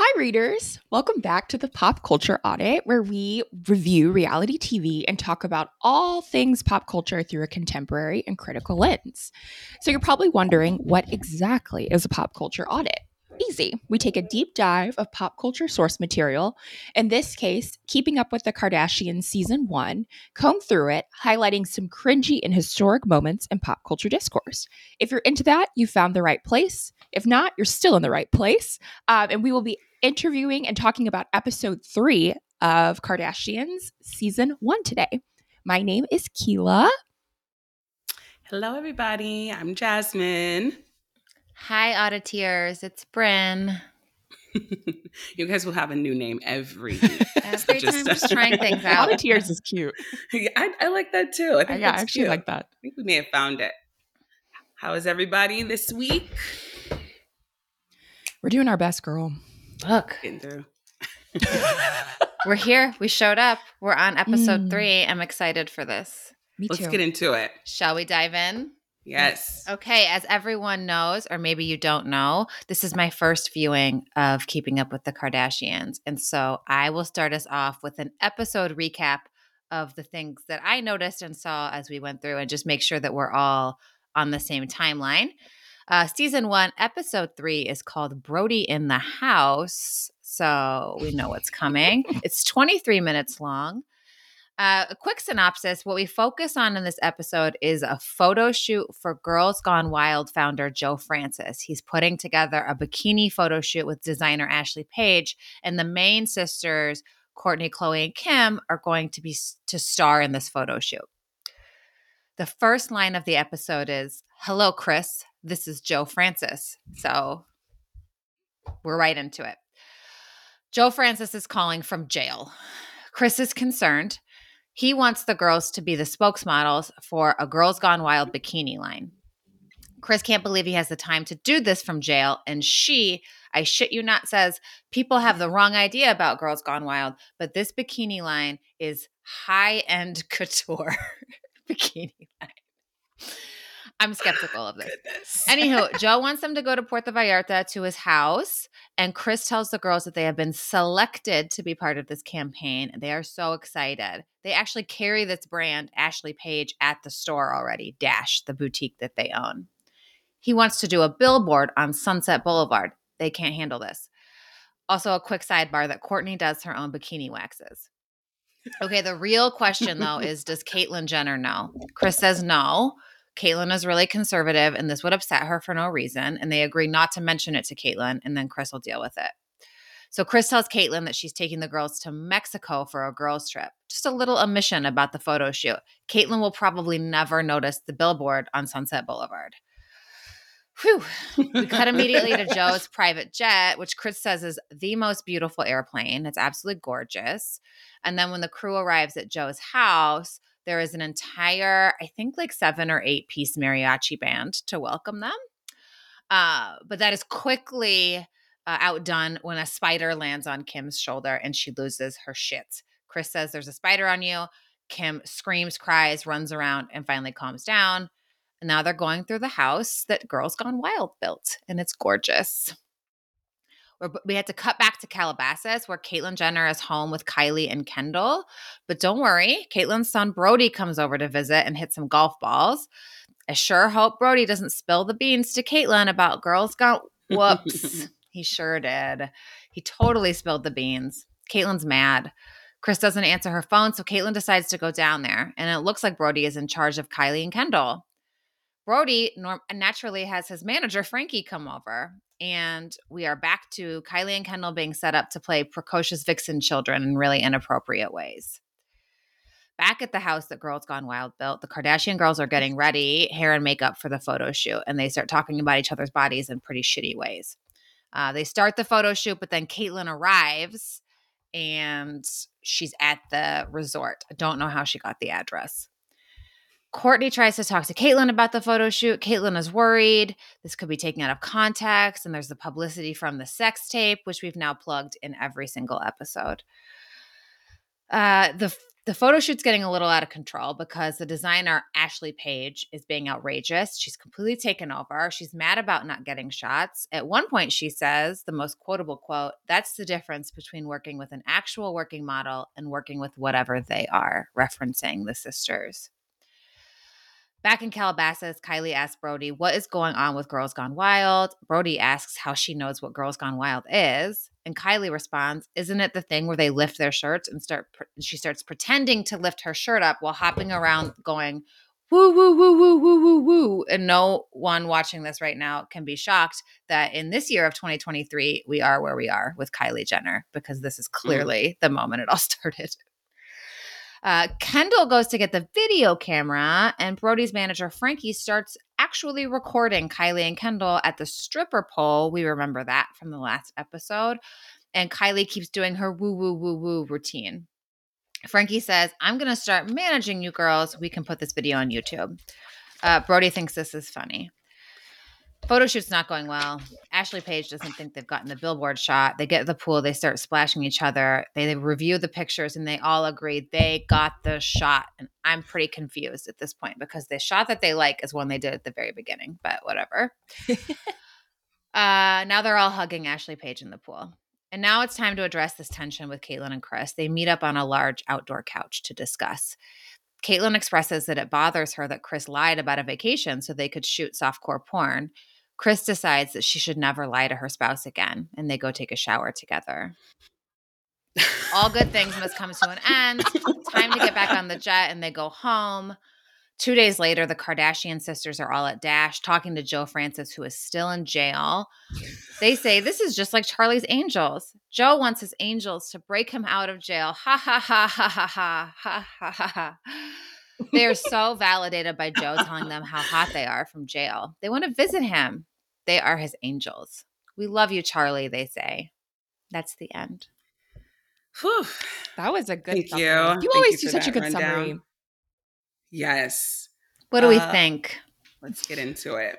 Hi, readers. Welcome back to the Pop Culture Audit, where we review reality TV and talk about all things pop culture through a contemporary and critical lens. So, you're probably wondering what exactly is a pop culture audit? Easy. We take a deep dive of pop culture source material, in this case, Keeping Up with the Kardashians Season 1, comb through it, highlighting some cringy and historic moments in pop culture discourse. If you're into that, you found the right place. If not, you're still in the right place. Um, and we will be interviewing and talking about episode three of Kardashians Season 1 today. My name is Keela. Hello, everybody. I'm Jasmine. Hi, auditeers. It's Bryn. you guys will have a new name every week. every time, just trying things out. Auditeers is cute. I, I, like that too. I think yeah, I actually cute. like that. I think we may have found it. How is everybody this week? We're doing our best, girl. Look. Getting through. We're here. We showed up. We're on episode mm. three. I'm excited for this. Me Let's get into it. Shall we dive in? Yes. Okay, as everyone knows, or maybe you don't know, this is my first viewing of Keeping Up with the Kardashians. And so I will start us off with an episode recap of the things that I noticed and saw as we went through and just make sure that we're all on the same timeline. Uh, season one, episode three is called Brody in the House. So we know what's coming. it's 23 minutes long. Uh, a quick synopsis what we focus on in this episode is a photo shoot for Girls Gone Wild founder Joe Francis. He's putting together a bikini photo shoot with designer Ashley Paige, and the main sisters, Kourtney, Khloé, and Kim, are going to be to star in this photo shoot. The first line of the episode is Hello, Kris. This is Joe Francis. So we're right into it. Joe Francis is calling from jail. Kris is concerned. He wants the girls to be the spokesmodels for a Girls Gone Wild bikini line. Kris can't believe he has the time to do this from jail. And she, I shit you not, says people have the wrong idea about Girls Gone Wild, but this bikini line is high end couture bikini line. I'm skeptical of this. Anywho, Joe wants them to go to Puerto Vallarta to his house, and Kris tells the girls that they have been selected to be part of this campaign. They are so excited. They actually carry this brand, Ashley Paige, at the store already, Dash, the boutique that they own. He wants to do a billboard on Sunset Boulevard. They can't handle this. Also, a quick sidebar that Kourtney does her own bikini waxes. Okay, the real question though is Does Caitlyn Jenner know? Kris says no. Caitlyn is really conservative and this would upset her for no reason. And they agree not to mention it to Caitlyn and then Kris will deal with it. So Kris tells Caitlyn that she's taking the girls to Mexico for a girls' trip. Just a little omission about the photo shoot. Caitlyn will probably never notice the billboard on Sunset Boulevard. Whew. We cut immediately to Joe's private jet, which Kris says is the most beautiful airplane. It's absolutely gorgeous. And then when the crew arrives at Joe's house, there is an entire, I think, like seven or eight piece mariachi band to welcome them. Uh, but that is quickly uh, outdone when a spider lands on Kim's shoulder and she loses her shit. Kris says, There's a spider on you. Kim screams, cries, runs around, and finally calms down. And now they're going through the house that Girls Gone Wild built, and it's gorgeous we had to cut back to Calabasas where Caitlyn Jenner is home with Kylie and Kendall. But don't worry, Caitlyn's son Brody comes over to visit and hit some golf balls. I sure hope Brody doesn't spill the beans to Caitlyn about girls gone. Whoops. he sure did. He totally spilled the beans. Caitlyn's mad. Kris doesn't answer her phone, so Caitlyn decides to go down there. And it looks like Brody is in charge of Kylie and Kendall. Brody norm- naturally has his manager, Frankie, come over and we are back to Kylie and Kendall being set up to play precocious vixen children in really inappropriate ways. Back at the house that Girls Gone Wild built, the Kardashian girls are getting ready, hair and makeup for the photo shoot, and they start talking about each other's bodies in pretty shitty ways. Uh, they start the photo shoot, but then Caitlyn arrives and she's at the resort. I don't know how she got the address. Kourtney tries to talk to Caitlyn about the photo shoot. Caitlyn is worried this could be taken out of context, and there's the publicity from the sex tape, which we've now plugged in every single episode. Uh, the the photo shoot's getting a little out of control because the designer Ashley Paige is being outrageous. She's completely taken over. She's mad about not getting shots. At one point, she says the most quotable quote That's the difference between working with an actual working model and working with whatever they are, referencing the sisters. Back in Calabasas, Kylie asks Brody what is going on with Girls Gone Wild. Brody asks how she knows what Girls Gone Wild is. And Kylie responds, Isn't it the thing where they lift their shirts and start, she starts pretending to lift her shirt up while hopping around going, woo, woo, woo, woo, woo, woo, woo. And no one watching this right now can be shocked that in this year of 2023, we are where we are with Kylie Jenner because this is mm-hmm. clearly mm. the moment it all started. Uh, Kendall goes to get the video camera, and Brody's manager, Frankie, starts actually recording Kylie and Kendall at the stripper pole. We remember that from the last episode. And Kylie keeps doing her woo, woo, woo, woo routine. Frankie says, I'm going to start managing you girls. We can put this video on YouTube. Uh, Brody thinks this is funny. Photo shoot's not going well. Ashley Paige doesn't think they've gotten the billboard shot. They get the pool, they start splashing each other. They, they review the pictures and they all agree they got the shot. And I'm pretty confused at this point because the shot that they like is one they did at the very beginning, but whatever. uh, now they're all hugging Ashley Paige in the pool. And now it's time to address this tension with Caitlyn and Kris. They meet up on a large outdoor couch to discuss. Caitlyn expresses that it bothers her that Kris lied about a vacation so they could shoot softcore porn. Chris decides that she should never lie to her spouse again, and they go take a shower together. All good things must come to an end. Time to get back on the jet, and they go home. Two days later, the Kardashian sisters are all at Dash talking to Joe Francis, who is still in jail. They say this is just like Charlie's Angels. Joe wants his angels to break him out of jail. Ha ha ha ha ha ha ha ha ha. ha. They are so validated by Joe telling them how hot they are from jail. They want to visit him. They are his angels. We love you, Charlie, they say. That's the end. Whew. That was a good Thank summary. you. You Thank always you do such a good rundown. summary. Yes. What do we Uh, think? Let's get into it.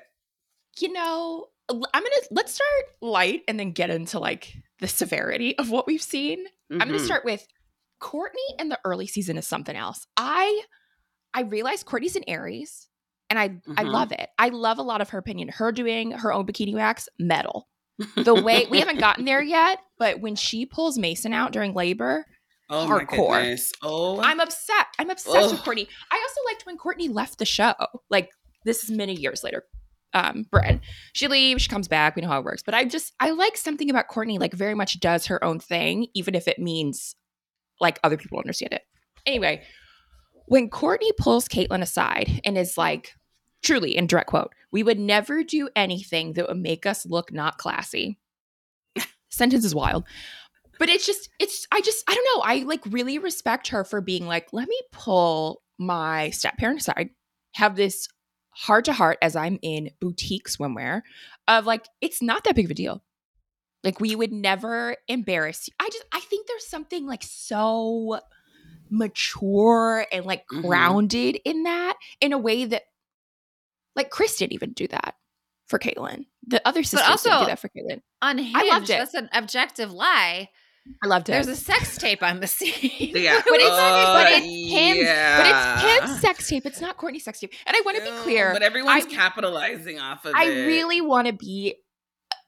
You know, I'm gonna let's start light and then get into like the severity of what we've seen. I'm going to start with Kourtney in the early season is something else. I I realize Kourtney's an Aries and I I Mhm. love it. I love a lot of her opinion. Her doing her own bikini wax, metal. The way we haven't gotten there yet, but when she pulls Mason out during labor, oh hardcore. Oh, I'm upset. I'm obsessed with Kourtney. I also liked when Kourtney left the show. Like this is many years later. Um, Bryn. She leaves, she comes back. We know how it works. But I just I like something about Kourtney, like very much does her own thing, even if it means like other people understand it. Anyway, when Kourtney pulls Caitlyn aside and is like, truly in direct quote, we would never do anything that would make us look not classy. Sentence is wild. But it's just, it's, I just, I don't know. I like really respect her for being like, let me pull my step parent aside, have this heart to heart as I'm in boutique swimwear of like, it's not that big of a deal. Like we would never embarrass you. I just, I think there's something like so mature and like Mhm. grounded in that in a way that like Kris didn't even do that for Caitlyn. The other sisters didn't also- do that for Caitlyn. Unhinged. loved it. That's an objective lie. I loved it. There's a sex tape on the scene. Yeah. but it's Uh, but it's Kim's but it's yeah. Kim's sex tape. It's not Kourtney's sex tape. And I want to be clear. But everyone's I- capitalizing off of it. I it. really want to be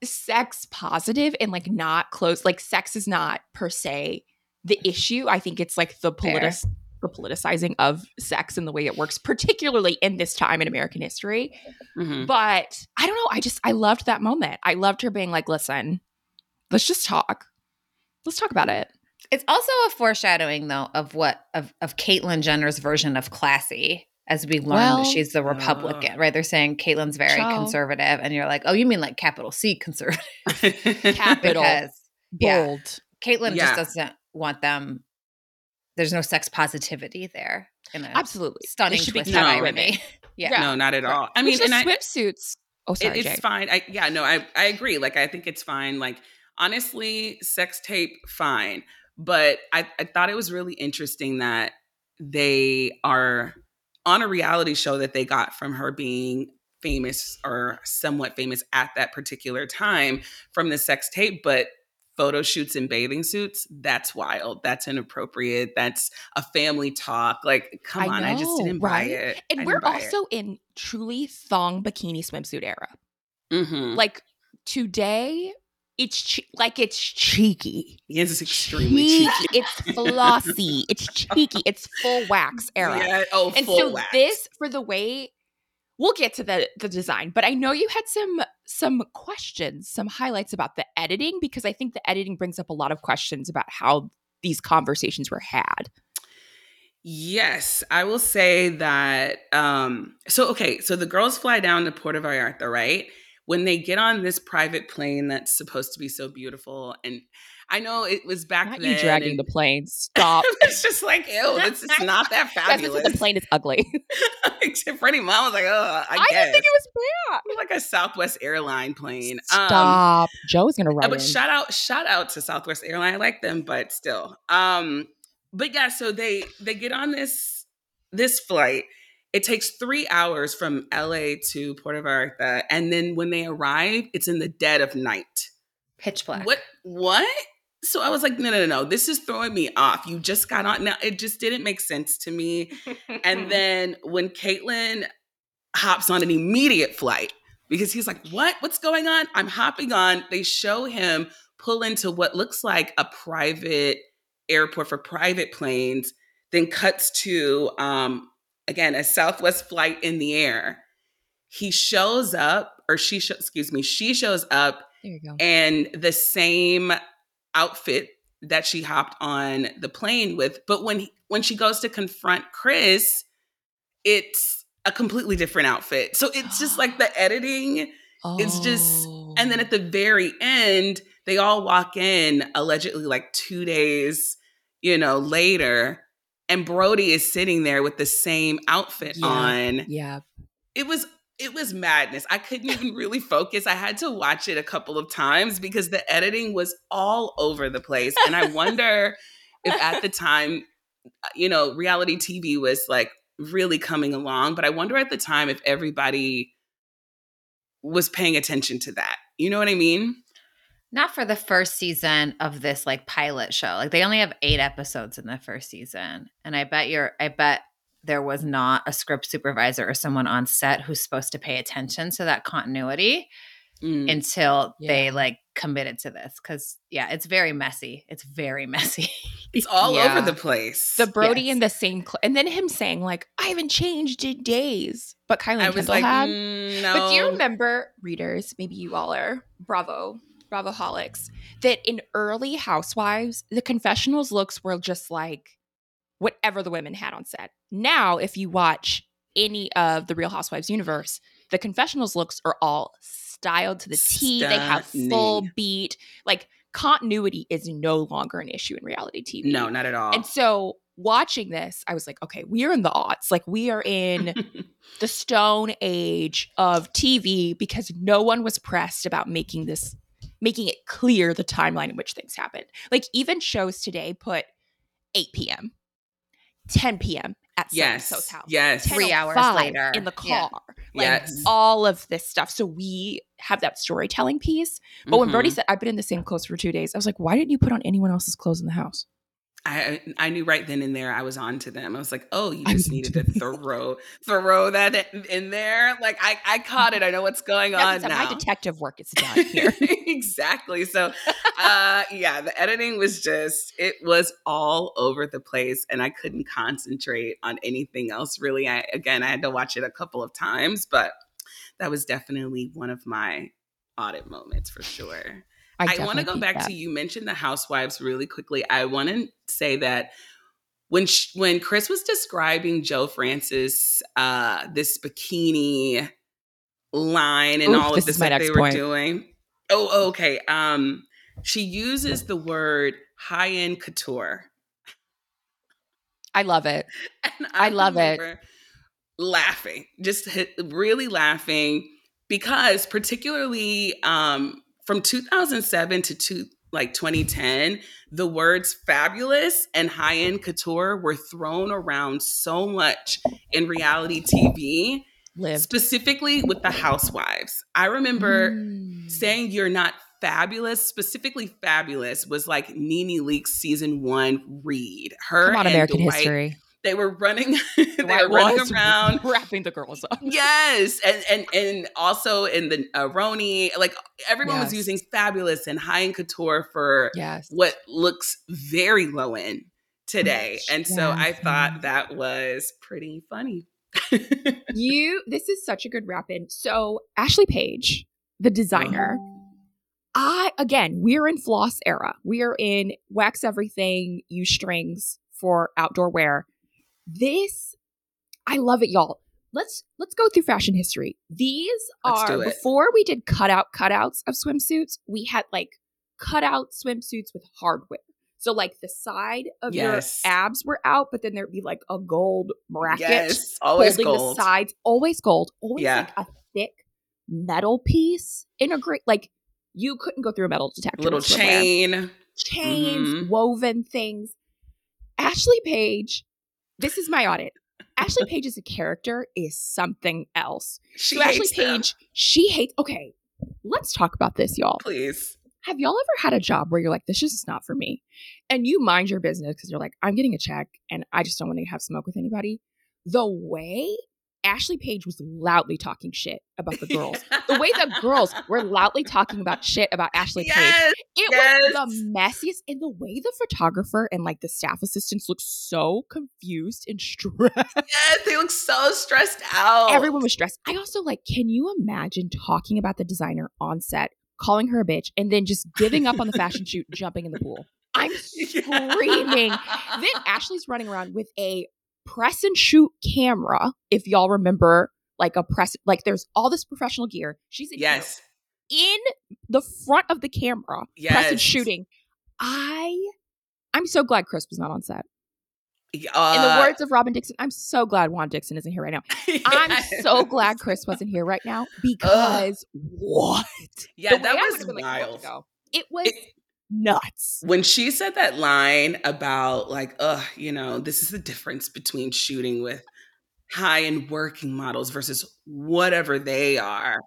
sex positive and like not close. Like sex is not per se the issue. I think it's like the Fair. politic the politicizing of sex and the way it works, particularly in this time in American history. Mhm. But I don't know. I just I loved that moment. I loved her being like, listen, let's just talk. Let's talk about it. It's also a foreshadowing, though, of what of of Caitlyn Jenner's version of classy. As we learn Well- that she's the Republican, ah. right? They're saying Caitlyn's very Ciao. conservative, and you're like, oh, you mean like capital C conservative? Capital. because yeah, Bold. Caitlyn Yeah. just doesn't want them. There's no sex positivity there. In a Absolutely. stunning They should be twist No. irony. women. yeah. Yeah. no, not at all. I mean, the and I, swimsuits. Oh, it, sorry, it's Jay. fine. I yeah, no, I I agree. Like I think it's fine. Like honestly, sex tape fine, but I I thought it was really interesting that they are on a reality show that they got from her being famous or somewhat famous at that particular time from the sex tape, but photo shoots in bathing suits, that's wild. That's inappropriate. That's a family talk. Like, come I on, I just didn't buy right? it. And we're also in truly thong bikini swimsuit era. hmm Like today, it's che- like it's cheeky. yes, it's extremely cheeky. It's flossy. it's cheeky. It's full wax era. Yeah, oh, and full so wax. this for the way we'll get to the the design but i know you had some some questions some highlights about the editing because i think the editing brings up a lot of questions about how these conversations were had Yes, I will say that. Um, so, okay, so the girls fly down to Puerto Vallarta, right? When they get on this private plane that's supposed to be so beautiful, and I know it was back not then. you dragging the plane stop it's just like, ew, this is not that fabulous. the plane is ugly Except Freddie Mom was like, oh, I, i, guess. didn't think it was bad like a Southwest airline plane. Um, stop joe's gonna run. but in. shout out, shout out to Southwest Airline. I like them, but still. Um, but yeah, so they they get on this this flight. It takes three hours from LA to Puerto Vallarta, and then when they arrive, it's in the dead of night. Pitch black. What? What? So I was like, no, no, no, no. This is throwing me off. You just got on. Now it just didn't make sense to me. And then when Caitlyn hops on an immediate flight because he's like, What? What's going on? I'm hopping on. They show him pull into what looks like a private airport for private planes, then cuts to, um, again, a Southwest flight in the air. He shows up, or she, sho- excuse me, she shows up there you go and the same outfit that she hopped on the plane with but when he, when she goes to confront Kris it's a completely different outfit so it's just like the editing it's just- and then Oh. at the oh. very end they all walk in allegedly like 2 days you know later and Brody is sitting there with the same outfit Yeah. on yeah it was it was madness. I couldn't even really focus. I had to watch it a couple of times because the editing was all over the place. And I wonder if at the time, uh, you know, reality TV was like really coming along, but I wonder at the time if everybody was paying attention to that. You know what I mean? Not for the first season of this like pilot show. Like they only have eight episodes in the first season. And I bet you're I bet there was not a script supervisor or someone on set who's supposed to pay attention to that continuity Mm. until they like committed to this. Cause yeah, it's very messy. It's very messy. It's all Yeah. over the place. the Brody Yes. in the same, cl- and then him saying like, "I haven't changed in days," but Kylie I and was Kendall like, had. mm, no. But do you remember, readers? Maybe you all are Bravo, Bravo holics. That in early Housewives, the confessionals looks were just like whatever the women had on set. Now, if you watch any of the Real Housewives universe, the confessionals looks are all styled to the T. They have full beat. Like continuity is no longer an issue in reality TV. No, not at all. And so watching this, I was like, okay, we are in the aughts. Like we are in the stone age of TV because no one was pressed about making this making it clear the timeline in which things happened. Like even shows today put 8 p.m., 10 p.m. at yes. so house. Yes. Three hours later. in the Yeah. car. Like Yes. all of this stuff. So we have that storytelling piece. But when Brody Mhm. said, I've been in the same clothes for two days, I was like, why didn't you put on anyone else's clothes in the house? I I knew right then and there I was on to them. I was like, oh, you just needed to throw throw that in- there. Like I I caught it. I know what's going on now. my detective work is done here. exactly. So uh yeah, the editing was just it was all over the place and I couldn't concentrate on anything else really. I again I had to watch it a couple of times, but that was definitely one of my audit moments for sure. I, want to go back to you mentioned the housewives really quickly. I want to say that when sh- when Kris was describing Joe Francis uh this bikini line and Oof, all of this is my that they were point. doing. Oh, okay. Um she uses the word high-end couture. I love it. And I love it. Laughing, just really laughing because particularly um, from 2007 to two, like 2010, the words fabulous and high end couture were thrown around so much in reality TV, Lived. specifically with the housewives. I remember Mm. saying you're not Fabulous, specifically Fabulous, was like Nene Leakes season one read. Her Come on, American Dwight, history. They were running. they were running around. wrapping the girls up. Yes, and and and also in the uh, Roni, like everyone was using Fabulous and High and Couture for Yes. what looks very low end today, and so I thought that was pretty funny. You this is such a good wrap in. So Ashley Paige, the designer, I again, we're in floss era. We are in wax everything, use strings for outdoor wear. This I love it, y'all. Let's let's go through fashion history. These Let's are before we did cutout cutouts of swimsuits, we had like cutout swimsuits with hardware. So like the side of Yes. your abs were out, but then there'd be like a gold bracket Yes, always holding gold. the sides, always gold, always Yeah. like a thick metal piece in a great like you couldn't go through a metal detector. Little chain. chains, Mhm. woven things. Ashley Paige, this is my audit. Ashley Paige as a character is something else. She so Ashley hates them. Page, she hates. Okay, let's talk about this, y'all. Please. Have y'all ever had a job where you're like, this is just not for me? And you mind your business because you're like, I'm getting a check and I just don't want to have smoke with anybody. The way Ashley Paige was loudly talking shit about the girls, the way the girls were loudly talking about shit about Ashley Paige, yes. It yes. was the messiest. And the way the photographer and like the staff assistants looked so confused and stressed. Yes, they look so stressed out. Everyone was stressed. I also like, can you imagine talking about the designer on set, calling her a bitch, and then just giving up on the fashion shoot, jumping in the pool? I'm screaming. then Ashley's running around with a press and shoot camera. If y'all remember, like a press, like there's all this professional gear. She's in, Yes. In the front of the camera, Yes. shooting. I, I'm so glad Kris was not on set. In Uh, the words of Robin Dixon, I'm so glad Juan Dixon isn't here right now. I'm so glad Kris wasn't here right now because what? Yeah, that was would've like, wild. It was It- nuts. when she said that line about like, ugh, you know, this is the difference between shooting with high end working models versus whatever they are.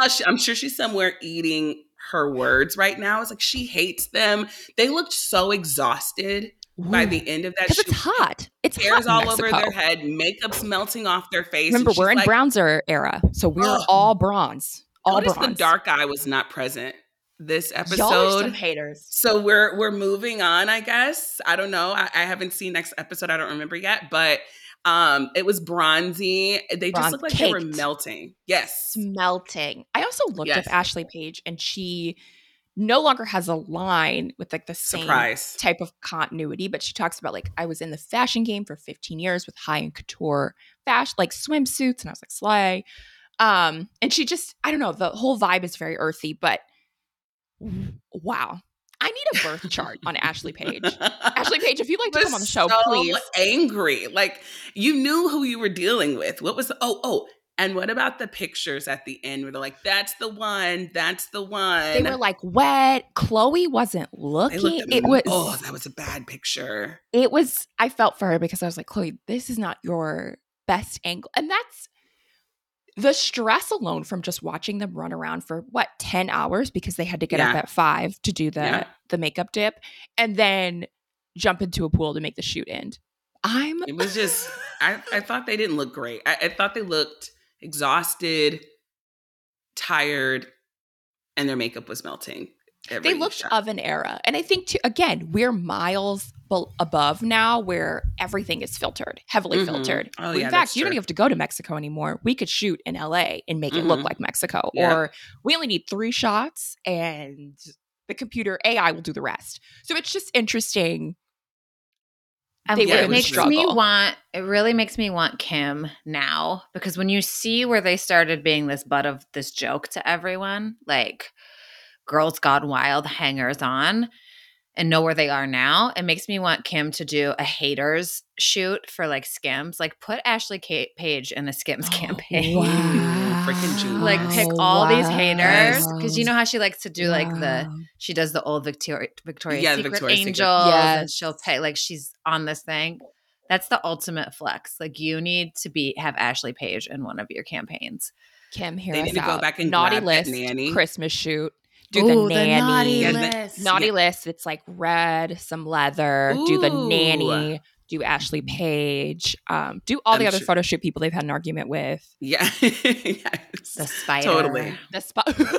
Uh, she- I'm sure she's somewhere eating her words right now. It's like she hates them. They looked so exhausted by the end of that because it's hot. It's Hairs hot all over their head, makeup's melting off their face. Remember, we're in like, bronzer era, so we're Ugh. all bronze. All Notice bronze. the dark eye was not present this episode. Y'all are some haters. So we're we're moving on, I guess. I don't know. I, I haven't seen next episode. I don't remember yet, but um, it was bronzy. They just Bronze- looked like they were melting. Yes. melting. I also looked Yes. up Ashley Paige, and she no longer has a line with like the same Surprise. type of continuity, but she talks about like I was in the fashion game for 15 years with high end couture fashion, like swimsuits, and I was like slay. Um, and she just I don't know, the whole vibe is very earthy, but wow. I need a birth chart on Ashley Paige. Ashley Paige, if you'd like to come on the show, so please. angry. Like you knew who you were dealing with. What was oh oh and what about the pictures at the end where they're like, that's the one, that's the one. They were like wet. Khloé wasn't looking. It was oh, that was a bad picture. it was I felt for her because I was like, Khloé, this is not your best angle. And that's the stress alone from just watching them run around for what 10 hours because they had to get up at 5 to do the Yeah. the makeup dip and then jump into a pool to make the shoot end. I'm It was just I, I thought they didn't look great. I, I thought they looked exhausted, tired, and their makeup was melting. They every looked shot. of an era. And I think too again, we're miles bel- above now where everything is filtered, heavily Mhm. filtered. Oh, in yeah, fact, you don't even have to go to Mexico anymore. We could shoot in LA and make it look Mhm. like Mexico. Yeah. Or we only need three shots and the computer AI will do the rest. So it's just interesting. Um, They were it gonna makes me want. It really makes me want Kim now because when you see where they started being this butt of this joke to everyone, like Girls Gone Wild, hangers on, and know where they are now, it makes me want Kim to do a haters shoot for like Skims. Like put Ashley Kate Paige in a Skims oh, campaign. Freaking genius. Like pick all these haters because you know how she likes to do like the she does the old Victoria Victoria's Yeah, the Secret Victoria's Secret. Angels, and Yes. she'll pay like she's on this thing. That's the ultimate flex. Like you need to be have Ashley Paige in one of your campaigns. Kim, here They us need to out. go back and Naughty grab that list nanny. Christmas shoot. Do the Ooh, nanny. naughty Yeah, the- list. Naughty Yeah. list. It's like red, some leather. Do the nanny. Do Ashley Paige. Um, do all the I'm other sure- photo shoot people they've had an argument with. Yeah. yes. the spider. Totally. The spider.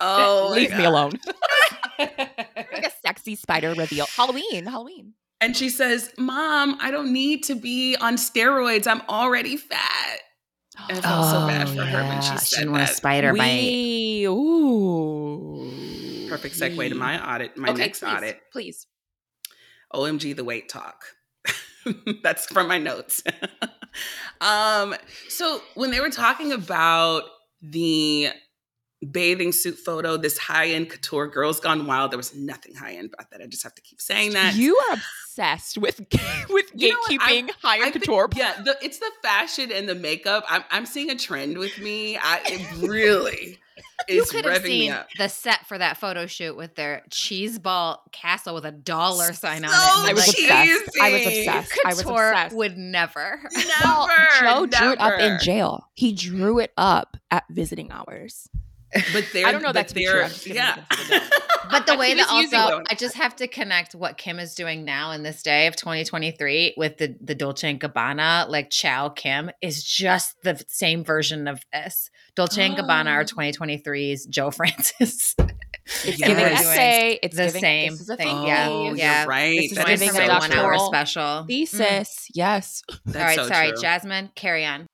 Oh, my leave me alone. like a sexy spider reveal. Halloween. Halloween. And she says, Mom, I don't need to be on steroids. I'm already fat. And I felt so bad for her when she Oh, yeah. said didn't want a that. spider bite. ooh. Perfect segue to my audit, my okay, next please, audit. Please. OMG, the weight talk. That's from my notes. um, so when they were talking about the bathing suit photo, this high-end couture girls gone wild, there was nothing high-end about that. I just have to keep saying that. You are obsessed with with You know what? I- gatekeeping higher I think- couture. yeah, the, it's the fashion and the makeup. I'm, I'm seeing a trend with me. I really You could have seen up. the set for that photo shoot with their cheese ball castle with a dollar sign on it. I was Like, obsessed. I was cheesy. obsessed. I was obsessed. would never. Well, Joe Never, drew it up in jail. He drew it up at visiting hours. But they're, I don't know that's that to true. they're- I'm just gonna yeah. leave it to the But the way that also. I just have to connect what Kim is doing now in this day of 2023 with the the Dolce and Gabbana, like Ciao Kim, is just the same version of this. Dolce and Gabbana are Oh. 2023's Joe Francis. It's Yes. giving We're essay. It's the giving, same this is a thing. thesis. Oh, yeah, Oh, you're yeah. right. This is That my is giving so a favorite one hour special. Mm. thesis. Yes. That's All right, so sorry, true. Jasmine, carry on.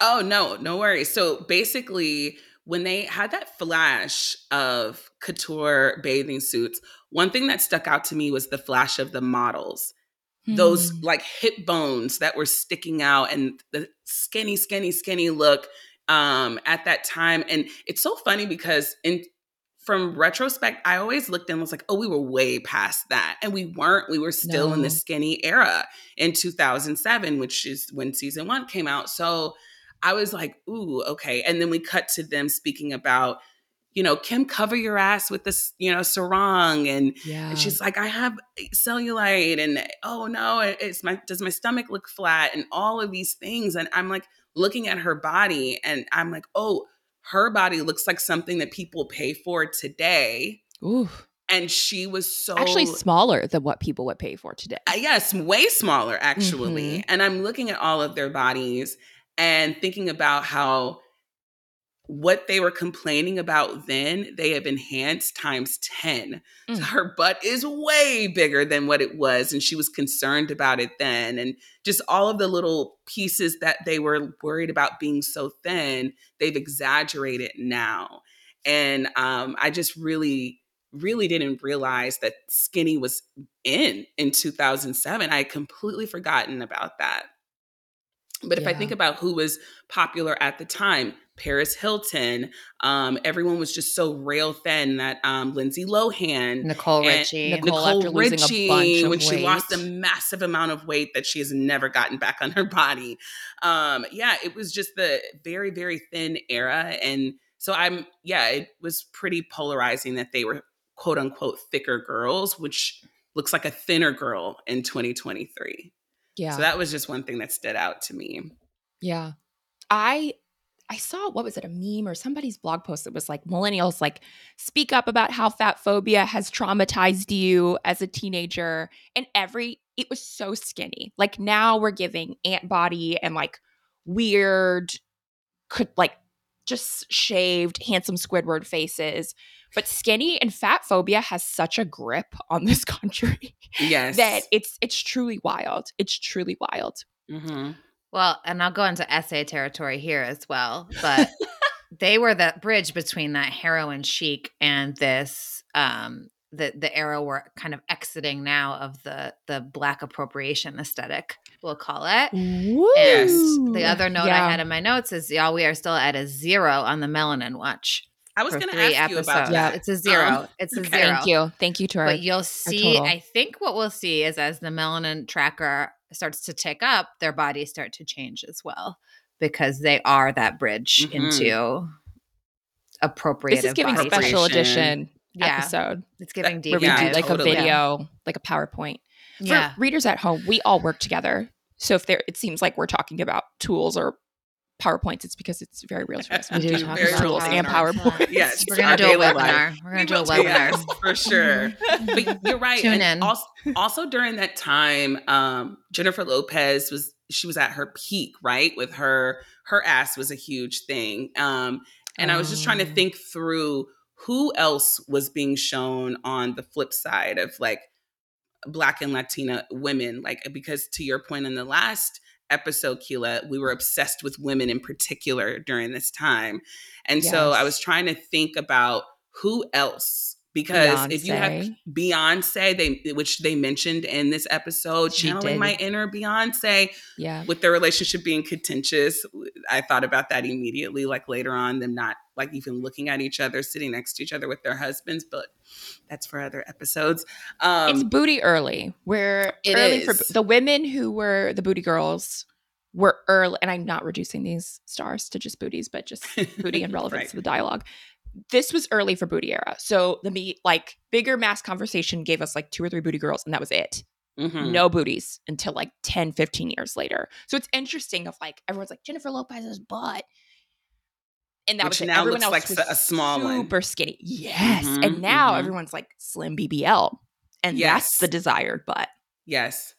Oh no, no worries. So basically, when they had that flash of couture bathing suits, one thing that stuck out to me was the flash of the models. Those Hmm. like hip bones that were sticking out and the skinny, skinny, skinny look um at that time. And it's so funny because in from retrospect, I always looked and was like, oh, we were way past that. And we weren't. We were still in the skinny era in 2007, which is when season one came out. So I was like, ooh, okay. And then we cut to them speaking about, you know, Kim, cover your ass with this, you know, sarong. And, Yeah. and she's like, I have cellulite. And oh no, it's my, does my stomach look flat? And all of these things. And I'm like looking at her body and I'm like, oh, her body looks like something that people pay for today. Ooh. And she was so Actually, smaller than what people would pay for today. uh, yes, way smaller actually. Mhm. And I'm looking at all of their bodies and thinking about how what they were complaining about then, they have enhanced times 10. So Mm. her butt is way bigger than what it was. And she was concerned about it then. And just all of the little pieces that they were worried about being so thin, they've exaggerated now. And um, I just really, really didn't realize that skinny was in in 2007. I had completely forgotten about that. But if I think about who was popular at the time, Paris Hilton, um, everyone was just so rail thin that um, Lindsay Lohan, Nicole Richie. Nicole- after losing a bunch of when she lost a massive amount of weight that she has never gotten back on her body. Um, yeah, it was just the very, very thin era. And so I'm, yeah, it was pretty polarizing that they were quote unquote thicker girls, which looks like a thinner girl in 2023. Yeah. So that was just one thing that stood out to me. Yeah. I I saw what was it a meme or somebody's blog post that was like millennials like speak up about how fat phobia has traumatized you as a teenager and every it was so skinny. Like now we're giving ant body and like weird could like just shaved handsome Squidward faces. But skinny and fat phobia has such a grip on this country Yes. that it's it's truly wild. It's truly wild. Mhm. Well, and I'll go into essay territory here as well, but they were the bridge between that heroin chic and this um the the era we're kind of exiting now of the the black appropriation aesthetic, we'll call it. Yes. The other note I had in my notes is y'all, we are still at a zero on the melanin watch. I was going to three ask you about episodes. that. It's a zero. Um, it's a okay. zero. Thank you. Thank you to our But you'll see. I think what we'll see is as the melanin tracker starts to tick up, their bodies start to change as well because they are that bridge Mhm. into appropriative This is giving body special edition Yeah, episode it's giving That- deep where we Yeah, do dive. like totally. a video, like a PowerPoint. For Yeah. readers at home, we all work together. So if there, it seems like we're talking about tools or PowerPoints, it's because it's very real to us. We do do talk Very about tools and PowerPoints. PowerPoint. Yes, We're gonna do a webinar. life. We're gonna We do a webinar. for sure. but you're right. Tune and in. Also, also during that time, um, Jennifer Lopez was she was at her peak, right? With her her ass was a huge thing. Um, and I was just trying to Oh. think through who else was being shown on the flip side of like black and Latina women, like because to your point in the last episode, Keela, we were obsessed with women in particular during this time. And so I was trying to think about who else because if you have Beyonce. Beyonce, they which they mentioned in this episode, She channeling did. my inner Beyonce Yeah. with their relationship being contentious. I thought about that immediately, like later on, them not like even looking at each other, sitting next to each other with their husbands, but that's for other episodes. Um, it's booty early. Where It early for the women who were the booty girls were early, and I'm not reducing these stars to just booties, but just booty and relevance Right. to the dialogue. This was early for booty era. So the me like bigger mass conversation gave us like two or three booty girls, and that was it. Mhm. No booties until like 10, 15 years later. So it's interesting of like everyone's like Jennifer Lopez's butt. And that Which was it. now Everyone looks else like was a small one. super skinny. Yes. Mhm, and now mhm. everyone's like slim BBL. And Yes. that's the desired butt. Yes.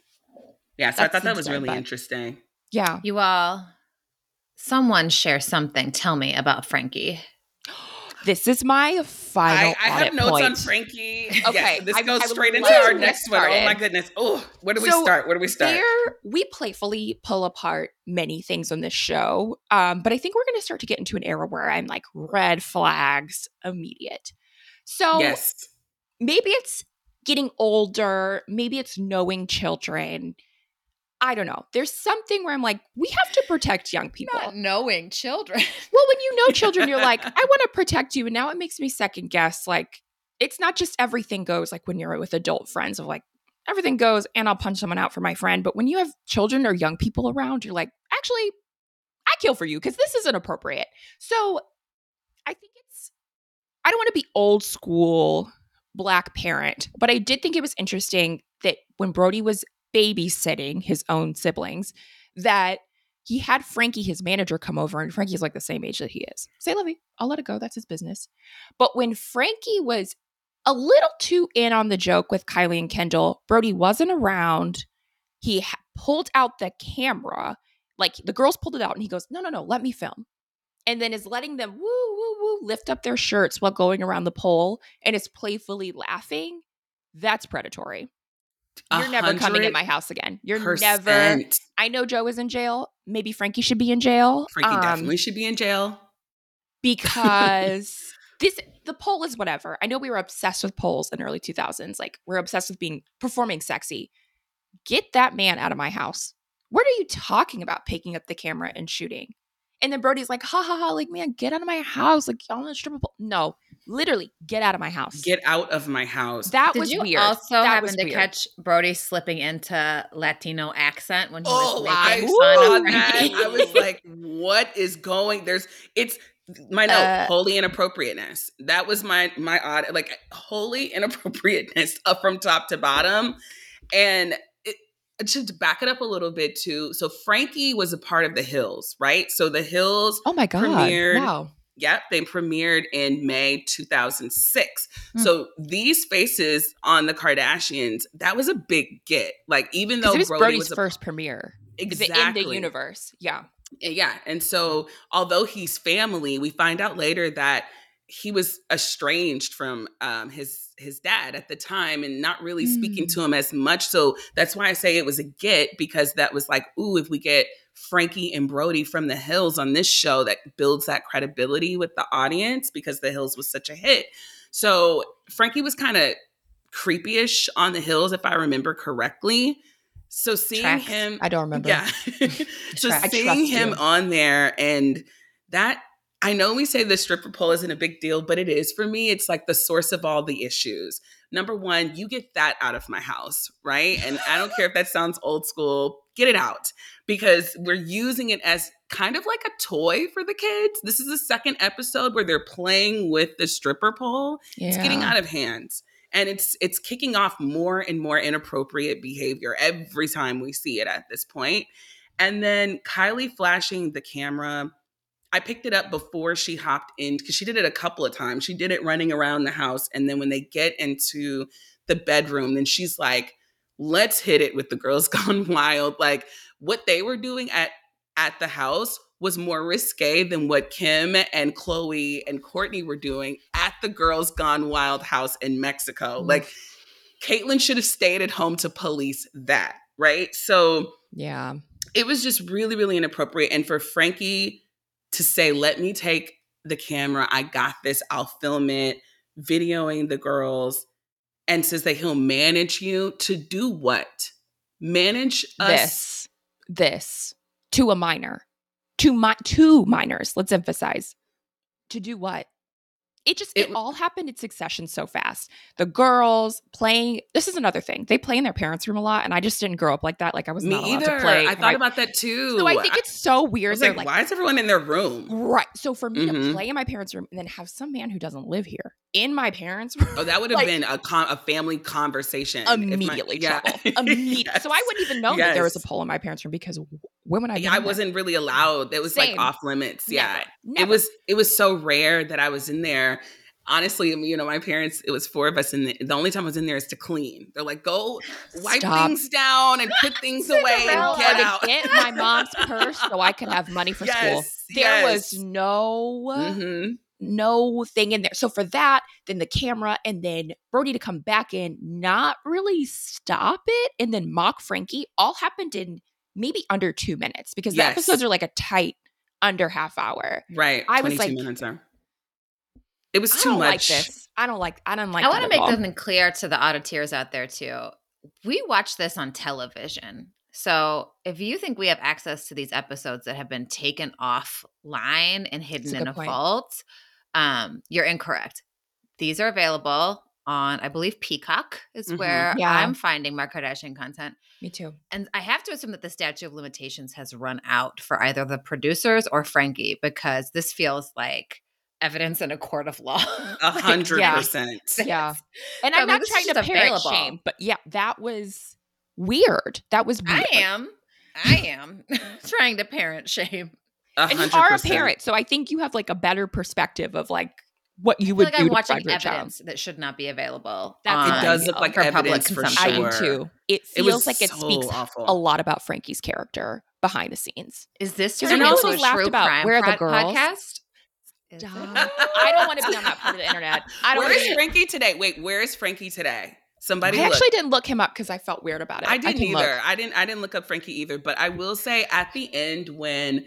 Yeah, so I thought that was really butt. interesting. Yeah. You all, someone share something. Tell me about Frankie. This is my final I, I have notes point. on Frankie. Okay, Yes, this I- goes I straight into our next one. Oh my goodness. Oh, where do we So start? Where do we start? There, we playfully pull apart many things on this show, um, but I think we're going to start to get into an era where I'm like red flags immediate. So yes. maybe it's getting older, maybe it's knowing children. I don't know. There's something where I'm like, we have to protect young people. Not knowing children. Well, when you know children, you're like, I want to protect you. And now it makes me second guess. Like, it's not just everything goes like when you're with adult friends of like, everything goes and I'll punch someone out for my friend. But when you have children or young people around, you're like, actually, I kill for you because this isn't appropriate. So I think it's, I don't want to be old school black parent, but I did think it was interesting that when Brody was babysitting his own siblings, that he had Frankie, his manager, come over, and Frankie's like the same age that he is. Say, Lovey, I'll let it go. That's his business. But when Frankie was a little too in on the joke with Kylie and Kendall, Brody wasn't around. He ha- pulled out the camera, like the girls pulled it out, and he goes, No, no, no, let me film. And then is letting them woo, woo, woo, lift up their shirts while going around the pole and is playfully laughing. That's predatory. You're never coming in my house again. You're never. I know Joe is in jail. Maybe Frankie should be in jail. Frankie um, definitely should be in jail. because this the poll is whatever. I know we were obsessed with polls in early 2000s. Like we're obsessed with being performing sexy. Get that man out of my house. What are you talking about picking up the camera and shooting? And then Brody's like, ha ha ha, like, man, get out of my house. Like, y'all in a strip pole. No, literally, get out of my house. Get out of my house. that Did was you weird. also That happen to weird. catch Brody slipping into Latino accent when he Oh, was I making saw fun of that. I was like, what is going? There's it's my note, Uh, holy inappropriateness. That was my my odd like holy inappropriateness up from top to bottom. And it to back it up a little bit too. So Frankie was a part of the Hills, right? So the Hills oh my God. premiered- Wow. Yep, they premiered in May 2006. Hmm. So these faces on the Kardashians, that was a big get. Like even though it was Brody Brody's was a, first premiere. Exactly in the universe. Yeah. yeah, and so although he's family, we find out later that he was estranged from um, his his dad at the time and not really speaking Mm. to him as much. So that's why I say it was a get because that was like, ooh, if we get Frankie and Brody from the Hills on this show, that builds that credibility with the audience because the Hills was such a hit. So Frankie was kind of creepy-ish on the Hills, if I remember correctly. So seeing Tracks. him, I don't remember. yeah. so seeing him you. on there and that I know we say the stripper pole isn't a big deal, but it is for me. It's like the source of all the issues. Number one, you get that out of my house, right? And I don't care if that sounds old school, get it out because we're using it as kind of like a toy for the kids. This is the second episode where they're playing with the stripper pole Yeah. it's getting out of hand and it's it's kicking off more and more inappropriate behavior every time we see it at this point And then Kylie flashing the camera. I picked it up before she hopped in because she did it a couple of times. She did it running around the house. And then when they get into the bedroom, then she's like, let's hit it with the girls gone wild. Like what they were doing at at the house was more risque than what Kim and Khloé and Kourtney were doing at the Girls Gone Wild house in Mexico. Mm. Like, Caitlyn should have stayed at home to police that, right? So Yeah. it was just really, really inappropriate. And for Frankie to say, let me take the camera, I got this, I'll film it, videoing the girls, and says that he'll manage you to do what? Manage us. This. This. To a minor. To my two minors, let's emphasize. To do what? It just It it, all happened in succession so fast. The girls playing this is another thing. They play in their parents' room a lot, and I just didn't grow up like that. Like I was Me not allowed either. to play. I thought about that too. So I think it's so weird. like, like, why is everyone in their room? right. So for me Mhm. to play in my parents' room and then have some man who doesn't live here in my parents' room Oh, that would have Like- been a a family conversation. if my- immediately yeah. trouble. Immediately. So I wouldn't even know that there was a Yes. pole in my parents' room because when would I? I wasn't really allowed. It was Same. like off limits. Yeah. Never, It was it was so rare that I was in there. Honestly, you know, my parents, it was four of us, and the, the only time I was in there is to clean. They're like, go wipe Stop. things down and put things away and get out. get my mom's purse so I could have money for school. There yes. was no Mhm. no thing in there. So for that, then the camera, and then Brody to come back in, not really stop it, and then mock Frankie, all happened in maybe under two minutes because Yes. the episodes are like a tight under half hour. Right. I was 22 like- minutes are. It was I too don't like much. this. I don't like. I don't like. I want to make all. something clear to the Auditeers out there too. We watch this on television. So if you think we have access to these episodes that have been taken offline and hidden a in a point. vault, um, you're incorrect. These are available on, I believe, Peacock is Mhm. where Yeah. I'm finding my Kardashian content. Me too. And I have to assume that the statute of limitations has run out for either the producers or Frankie because this feels like evidence in a court of law. A hundred percent. Yeah. And So, I'm not trying to parent shame, but yeah, that was weird. That was weird. I am. I am trying to parent shame. A And you are a parent, so I think you have like a better perspective of like what you I feel would like do I'm to watching provide for your child. evidence that should not be available. That's- It does look like for public evidence for consumption. I do too. It It feels was like it so speaks awful. a lot about Frankie's character behind the scenes. Is this Because turning I also a laughed true about crime Where Are the Girls? podcast? Is it? Stop. I don't want to be on that part of the internet. I don't Where want. Frankie today? Wait, where is Frankie today? Somebody I look. actually didn't look him up because I felt weird about it. I didn't can either. look. I didn't. I didn't look up Frankie either. But I will say, at the end, when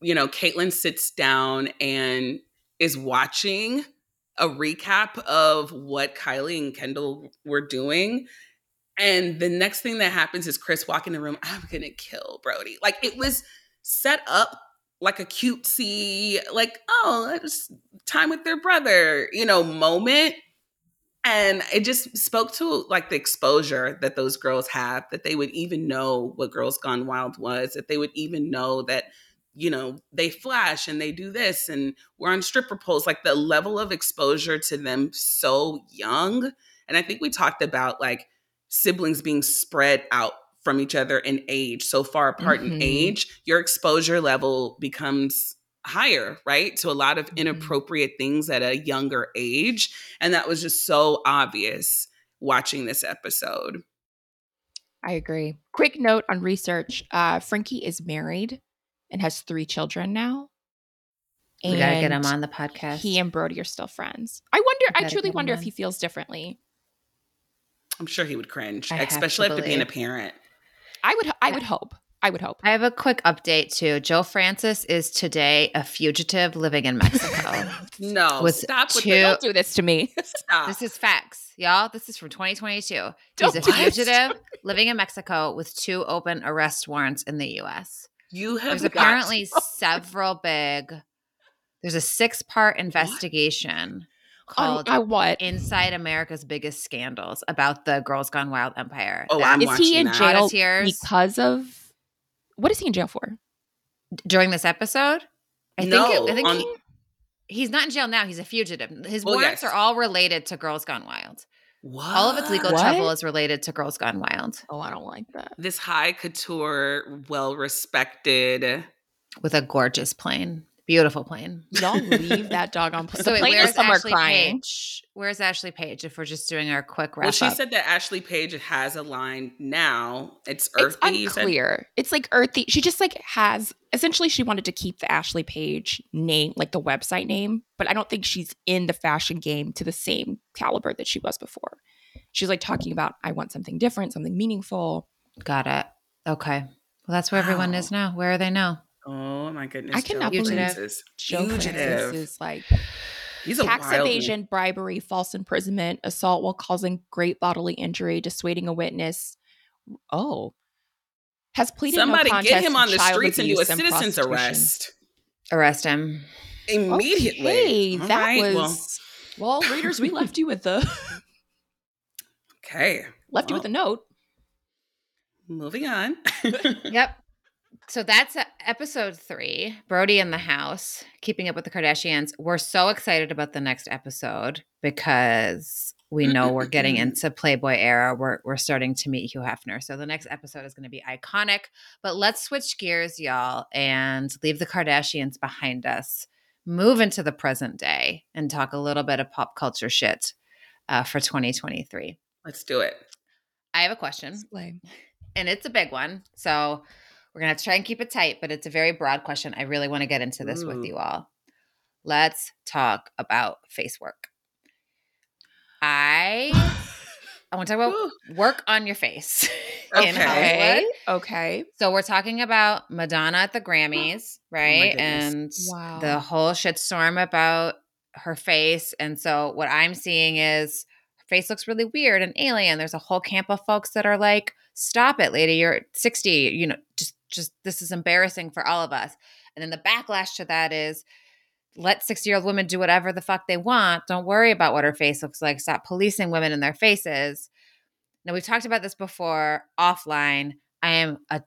you know Caitlyn sits down and is watching a recap of what Kylie and Kendall were doing, and the next thing that happens is Kris walk in the room. I'm gonna kill Brody. Like it was set up like a cutesy, like oh, it's time with their brother, you know, moment and it just spoke to like the exposure that those girls have that they would even know what girls gone wild was that they would even know that you know they flash and they do this and we're on stripper poles like the level of exposure to them so young and i think we talked about like siblings being spread out from each other in age so far apart in Mhm. age your exposure level becomes higher right to a lot of Mhm. inappropriate things at a younger age and that was just so obvious watching this episode I agree. Quick note on research: uh, Frankie is married and has three children now. We gotta get him on the podcast. He and Brody are still friends. I wonder. I truly wonder if he feels differently. i'm sure he would cringe I especially after being a parent I would. I would hope. I would hope. I have a quick update too. Joe Francis is today a fugitive living in Mexico. no With stop with two- the Don't do this to me. stop this is facts, y'all. This is from 2022. He's Don't a fugitive living in Mexico with two open arrest warrants in the U.S. you have There's got- apparently several big. There's a six-part investigation Um, called I what? "Inside America's Biggest Scandals" about the Girls Gone Wild empire. Oh, I'm Is he in that. jail Auditeers. because of? What is he in jail for? during this episode. I No, think. It, I think on- he- he's not in jail now. He's a fugitive. His Well, warrants yes. are all related to Girls Gone Wild. What? All of its legal What? trouble is related to Girls Gone Wild Oh, I don't like that. This high couture, well respected. with a gorgeous plane. Beautiful plane. Y'all leave that dog on. The So wait, plane is where's somewhere Ashley crying. Paige? Where's Ashley Paige? If we're just doing our quick wrap Well, she up. said that Ashley Paige has a line now. It's It's earthy. you said? unclear. It's like earthy. She just like has essentially she wanted to keep the Ashley Paige name, like the website name, but I don't think she's in the fashion game to the same caliber that she was before. She's like talking about I want something different, something meaningful. Got it. Okay. Well, that's where everyone is now. Where are they now? Oh my goodness. I cannot Joe believe Francis. Joe Francis Fugitive. is like He's a tax wild one. evasion, bribery, false imprisonment, assault while causing great bodily injury, dissuading a witness. Oh. Has pleaded Somebody no get him on the streets and do a and citizen's arrest Arrest him. immediately. Okay, that right, was well, readers. We left you with the okay. left you with a note. Moving on. Yep. So that's uh, episode three. Brody in the house, keeping up with the Kardashians. We're so excited about the next episode because we know we're getting into Playboy era. We're we're starting to meet Hugh Hefner. So the next episode is going to be iconic. But let's switch gears, y'all, and leave the Kardashians behind us. Move into the present day and talk a little bit of pop culture shit uh, for 2023. Let's do it. I have a question and it's a big one. So we're gonna have to try and keep it tight, but it's a very broad question. I really want to get into this with you all. Let's talk about face work. I I want to talk about work on your face in Okay. Hollywood. Okay. So we're talking about Madonna at the Grammys, oh right? goodness. and Wow. the whole shitstorm about her face. And so what I'm seeing is her face looks really weird and alien. There's a whole camp of folks that are like, "Stop it, lady! You're 60. You know, just just this is embarrassing for all of us." And then the backlash to that is. Let 60 year old women do whatever the fuck they want. Don't worry about what her face looks like. Stop policing women in their faces. Now, we've talked about this before offline. I am a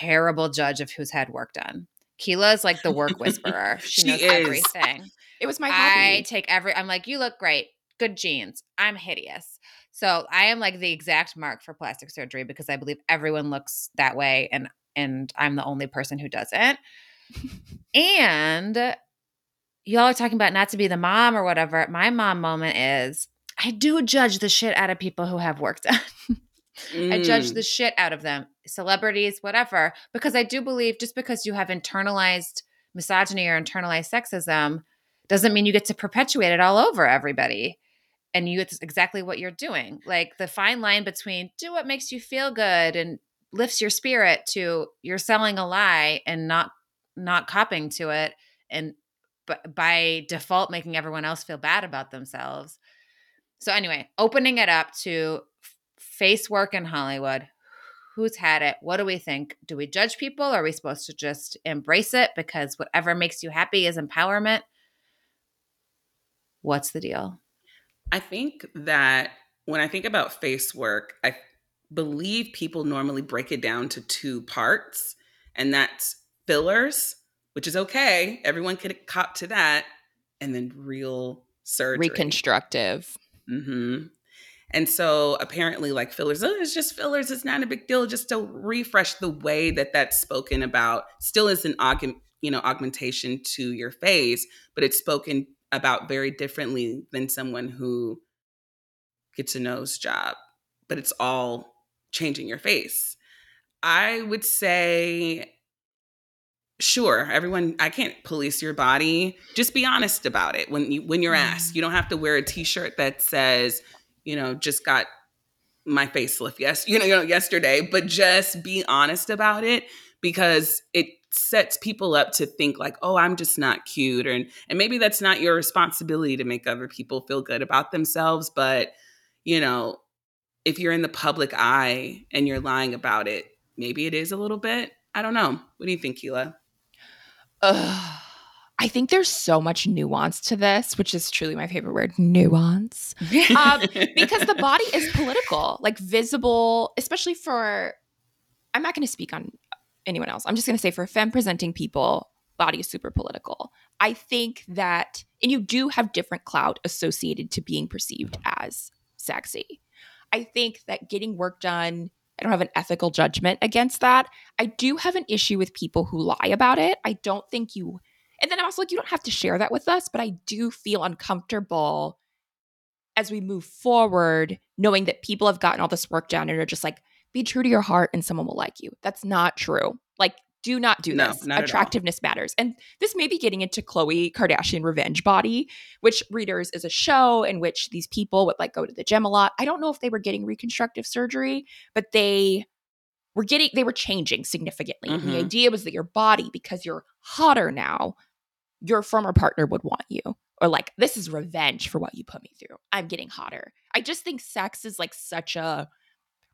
terrible judge of who's had work done. Keela is like the work whisperer. She, She knows is. everything. It was my I take every, I'm like, you look great. Good genes. I'm hideous. So I am like the exact mark for plastic surgery because I believe everyone looks that way, and and I'm the only person who doesn't. and y'all are talking about not to be the mom or whatever. My mom moment is I do judge the shit out of people who have work done. I judge Mm. the shit out of them, celebrities, whatever, because I do believe just because you have internalized misogyny or internalized sexism doesn't mean you get to perpetuate it all over everybody. And you it's exactly what you're doing. Like the fine line between do what makes you feel good and lifts your spirit to you're selling a lie and not not copping to it and but by default making everyone else feel bad about themselves. So anyway, opening it up to face work in Hollywood. Who's had it? What do we think? Do we judge people? Are we supposed to just embrace it because whatever makes you happy is empowerment? What's the deal? I think that when I think about face work, I believe people normally break it down to two parts, and that's fillers, which is okay. Everyone could cop to that, and then real surgery. Reconstructive. hmm And so apparently, like fillers, oh, it's just fillers. It's not a big deal. Just to refresh the way that that's spoken about. Still is an aug- you know augmentation to your face, but it's spoken about very differently than someone who gets a nose job. But it's all changing your face. I would say sure everyone i can't police your body. Just be honest about it when you when you're asked. Mm-hmm. You don't have to wear a t-shirt that says you know just got my facelift yes you know, you know yesterday but just be honest about it because it sets people up to think like oh i'm just not cute or, and maybe that's not your responsibility to make other people feel good about themselves but you know if you're in the public eye and you're lying about it maybe it is a little bit i don't know what do you think Keela? Ugh. I think there's so much nuance to this, which is truly my favorite word nuance. Um, because the body is political, like visible, especially for, I'm not going to speak on anyone else. I'm just going to say for femme presenting people, body is super political. I think that, and you do have different clout associated to being perceived as sexy. I think that getting work done, I don't have an ethical judgment against that. I do have an issue with people who lie about it. I don't think you, and then I'm also like, you don't have to share that with us, but I do feel uncomfortable as we move forward, knowing that people have gotten all this work done and are just like, be true to your heart and someone will like you. That's not true. Like, do not do No, this. not. Attractiveness matters. And this may be getting into Khloé Kardashian Revenge Body, which Readers is a show in which these people would like go to the gym a lot. I don't know if they were getting reconstructive surgery, but they were getting they were changing significantly. And the mm-hmm. idea was that your body, because you're hotter now, your former partner would want you. Or like, this is revenge for what you put me through. I'm getting hotter. I just think sex is like such a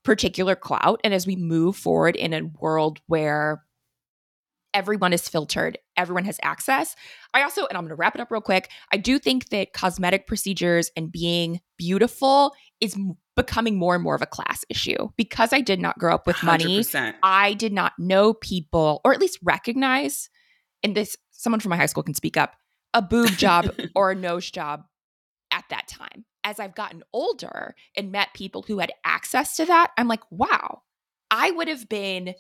particular clout. And as we move forward in a world where everyone is filtered, everyone has access. I also, and I'm going to wrap it up real quick, I do think that cosmetic procedures and being beautiful is becoming more and more of a class issue. Because I did not grow up with money, 100%. I did not know people, or at least recognize, and this someone from my high school can speak up, a boob job or a nose job at that time. As I've gotten older and met people who had access to that, I'm like, wow, I would have been.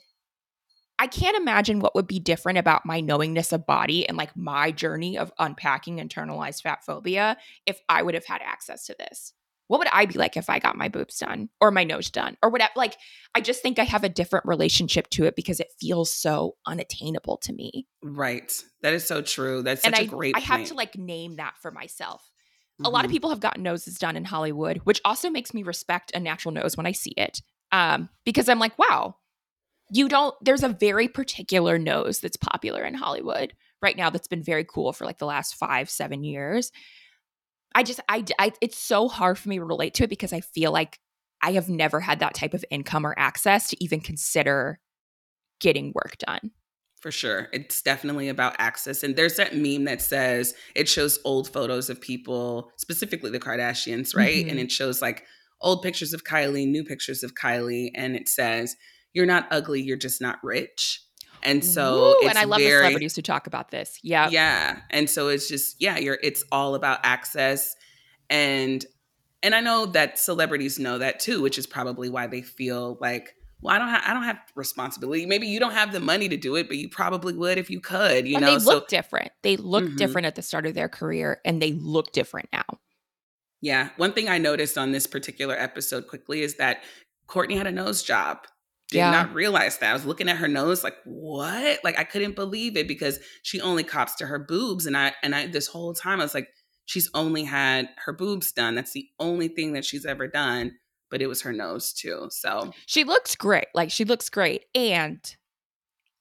I can't imagine what would be different about my knowingness of body and like my journey of unpacking internalized fat phobia if I would have had access to this. What would I be like if I got my boobs done or my nose done or whatever? Like, I just think I have a different relationship to it because it feels so unattainable to me. Right. That is so true. That's such and a I, great I have to like name that for myself. A lot of Mhm. people have gotten noses done in Hollywood, which also makes me respect a natural nose when I see it. Um, because I'm like, wow, you don't, there's a very particular nose that's popular in Hollywood right now that's been very cool for like the last five, seven years. I just, I, I, it's so hard for me to relate to it because I feel like I have never had that type of income or access to even consider getting work done. For sure. It's definitely about access. And there's that meme that says it shows old photos of people, specifically the Kardashians, right? Mhm. And it shows like old pictures of Kylie, new pictures of Kylie, and it says, You're not ugly, you're just not rich. And so it's and I love the very, celebrities who talk about this. Yeah. Yeah. And so it's just, yeah, you're it's all about access. And and I know that celebrities know that too, which is probably why they feel like, well, I don't have I don't have responsibility. Maybe you don't have the money to do it, but you probably would if you could, you and know. they so look different. They look Mhm. different at the start of their career, and they look different now. yeah. One thing I noticed on this particular episode quickly is that Kourtney had a nose job. Did Yeah. not realize that. I was looking at her nose like, what? Like I couldn't believe it because she only cops to her boobs. And I and I this whole time I was like, she's only had her boobs done. That's the only thing that she's ever done. But it was her nose too. So She looks great. Like she looks great, and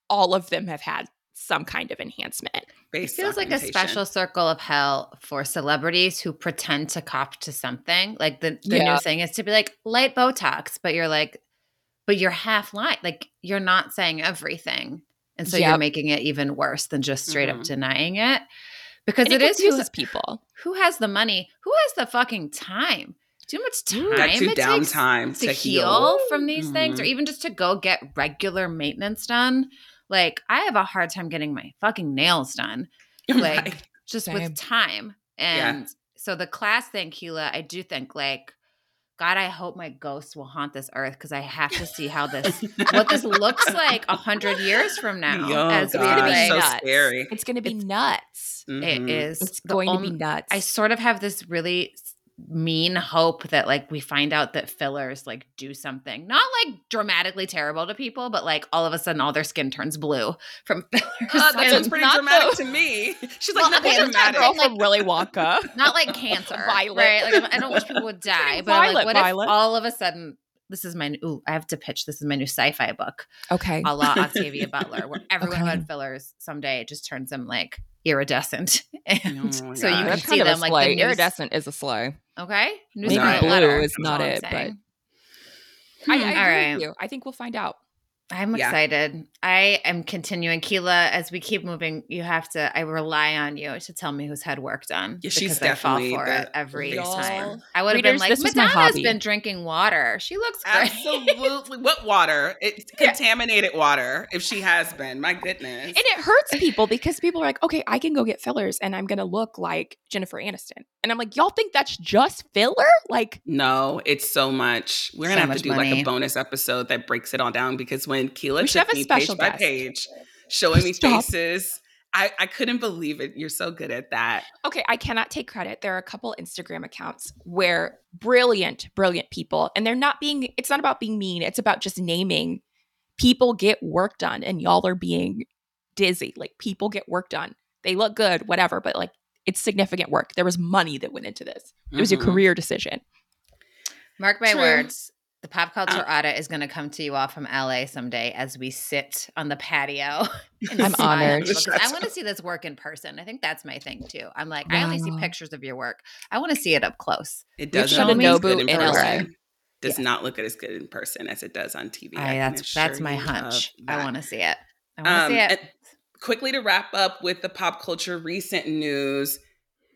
all of them have had some kind of enhancement. It feels like a special circle of hell for celebrities who pretend to cop to something. Like the, the Yeah. new thing is to be like light Botox, but you're like, but you're half lying. Like you're not saying everything. And so you're making it even worse than just straight up Mhm. denying it. Because And it is who, confuses people. who has the money, who has the fucking time. Too you know much Got time too it takes downtime to, to heal, heal. from these things, or Mhm. even just to go get regular maintenance done. Like I have a hard time getting my fucking nails done like Right. just Same. with time. Yeah. And so the class thing, Keela, I do think like, God, I hope my ghost will haunt this earth because I have to see how this what this looks like a hundred years from now. Yo, as we God, like, so nuts. scary. It's going to be It's- nuts. it Mhm. is It's the going to be nuts. I sort of have this really s- mean hope that like we find out that fillers like do something not like dramatically terrible to people, but like all of a sudden all their skin turns blue from fillers. Uh, that sounds pretty dramatic the- to me. She's Well, like, okay, it's not dramatic. girl like- from Willy Wonka. not like cancer, Violet. right? Like I'm- don't wish people would die, but Violet, like, what Violet. if all of a sudden this is my ooh, I have to pitch. This is my new sci-fi book, Okay. a la Octavia Butler, where everyone who had fillers someday it just turns them like iridescent, and Oh so you can That's see kind of a them like the new Iridescent is a sleigh. Okay, Maybe blue Letter, is not it, but-. I, I Hmm, agree all right. with you. I think we'll find out. I'm Yeah. excited. I am continuing. Keela, as we keep moving, you have to, I rely on you to tell me who's had worked on. Yeah, she's because I fall definitely for it every face time. I would have been like, this was my Madonna's been drinking water. She looks great. Absolutely. what water? It's contaminated water, if she has been. My goodness. And it hurts people because people are like, okay, I can go get fillers and I'm going to look like Jennifer Aniston. And I'm like, y'all think that's just filler? Like, No, it's so much. We're gonna So have to much do like a bonus episode that breaks it all down because when Keela We took have a me special page by page, showing me Stop. faces, I, I couldn't believe it. You're so good at that. okay, I cannot take credit. There are a couple Instagram accounts where brilliant, brilliant people, and they're not being, it's not about being mean, it's about just naming people get work done and y'all are being dizzy. Like, people get work done. They look good, whatever, but like, it's significant work. There was money that went into this. It was a Mhm. career decision. Mark my True. words. The pop culture Uh, audit is going to come to you all from LA someday as we sit on the patio. I'm honored. people, 'cause I want to see this work in person. I think that's my thing too. I'm like, I only see pictures of your work. I want to see it up close. It doesn't to look go as good in in LA. person. Does Yeah. not look as good in person as it does on TV. I, can that's that's my you of hunch. I want to see it. I want to Um, see it. quickly to wrap up with the pop culture recent news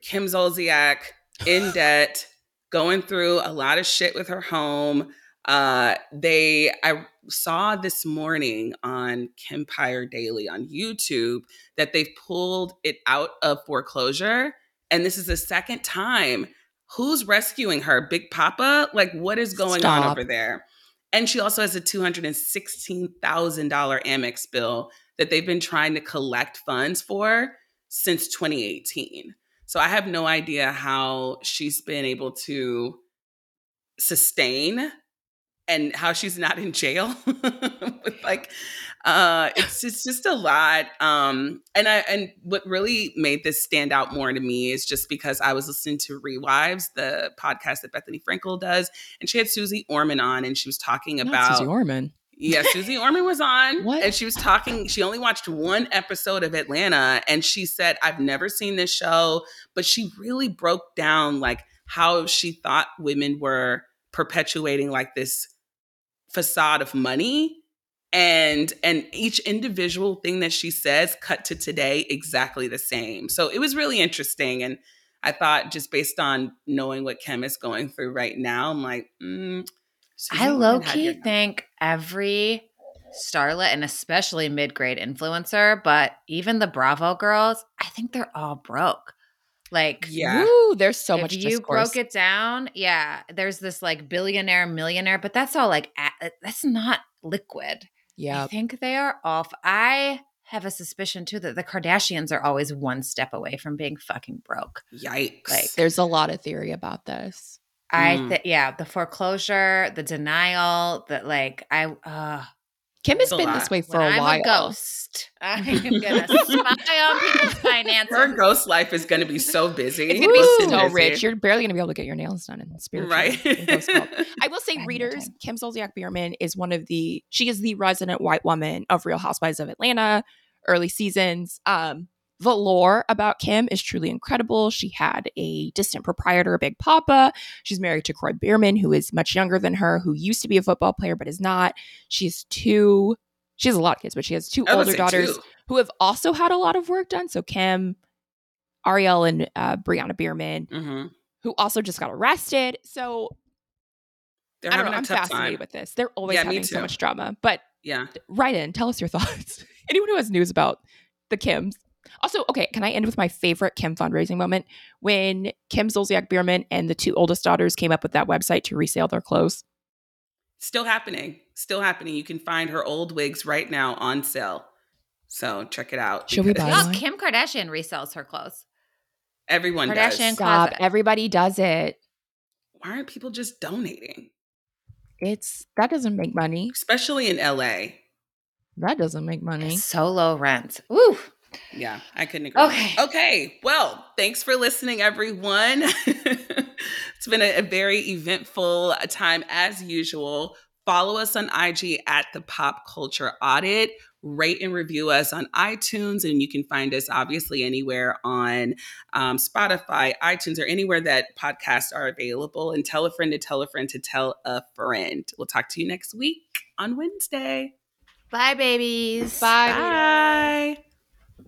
Kim Zolciak in debt, going through a lot of shit with her home. Uh, they, I saw this morning on Kempire Daily on YouTube that they've pulled it out of foreclosure. And this is the second time. Who's rescuing her? Big Papa? Like, what is going on over there? And she also has a $216,000 Amex bill that they've been trying to collect funds for since 2018. So I have no idea how she's been able to sustain and how she's not in jail like uh it's it's just a lot um and i and what really made this stand out more to me is just because i was listening to ReWives the podcast that Bethenny Frankel does and she had susie orman on and she was talking Not about Susie Orman. yeah, Susie Orman was on What? and she was talking. She only watched one episode of Atlanta and she said, I've never seen this show, but she really broke down like how she thought women were perpetuating like this facade of money and and each individual thing that she says cut to today exactly the same so it was really interesting and i thought just based on knowing what kim is going through right now i'm like mm, Susie I low-key think every starlet and especially mid grade influencer, but even the Bravo girls, I think they're all broke. Like, Yeah. Woo, there's so if much you discourse. broke it down, yeah, there's this like billionaire, millionaire, but that's all like that's not liquid. Yeah, I think they are off. I have a suspicion too that the Kardashians are always one step away from being fucking broke. Yikes. Like, There's a lot of theory about this. I Mm. think, yeah, the foreclosure, the denial, that like I, uh, Kim has It's a been this way for when a I'm while. a ghost, I am gonna spy on people's finances. Her ghost life is going to be so busy. It's gonna be Listen, so busy. rich. You're barely gonna be able to get your nails done in spirit. right. in ghost help. I will say, I readers, time. Kim Zolciak Biermann is one of the. She is the resident white woman of Real Housewives of Atlanta, early seasons. Um, the lore about Kim is truly incredible. She had a distant proprietor, a Big Papa. She's married to Kroy Biermann, who is much younger than her, who used to be a football player but is not. She has two. She has a lot of kids, but she has two older daughters two. who have also had a lot of work done. So Kim, Ariel, and uh, Brianna Biermann, Mhm. who also just got arrested. So They're I don't know. I'm fascinated time. with this. They're always Yeah, having so much drama. But Yeah. write in, tell us your thoughts. Anyone who has news about the Kims. Also, okay, can I end with my favorite Kim fundraising moment? When Kim Zolciak Biermann and the two oldest daughters came up with that website to resale their clothes. Still happening. Still happening. You can find her old wigs right now on sale. So check it out. Should we buy Y'all, one? Kim Kardashian resells her clothes. Everyone Kardashian does. Stop. Closet. Everybody does it. Why aren't people just donating? It's that doesn't make money. Especially in LA. That doesn't make money. So low rent. Woo. Yeah, I couldn't agree. Okay. more. Okay. Well, thanks for listening, everyone. it's been a, a very eventful time as usual. Follow us on IG at the Pop Culture Audit. Rate and review us on iTunes, and you can find us obviously anywhere on um, Spotify, iTunes, or anywhere that podcasts are available. And tell a friend to tell a friend to tell a friend. We'll talk to you next week on Wednesday. Bye, babies. Bye. Bye.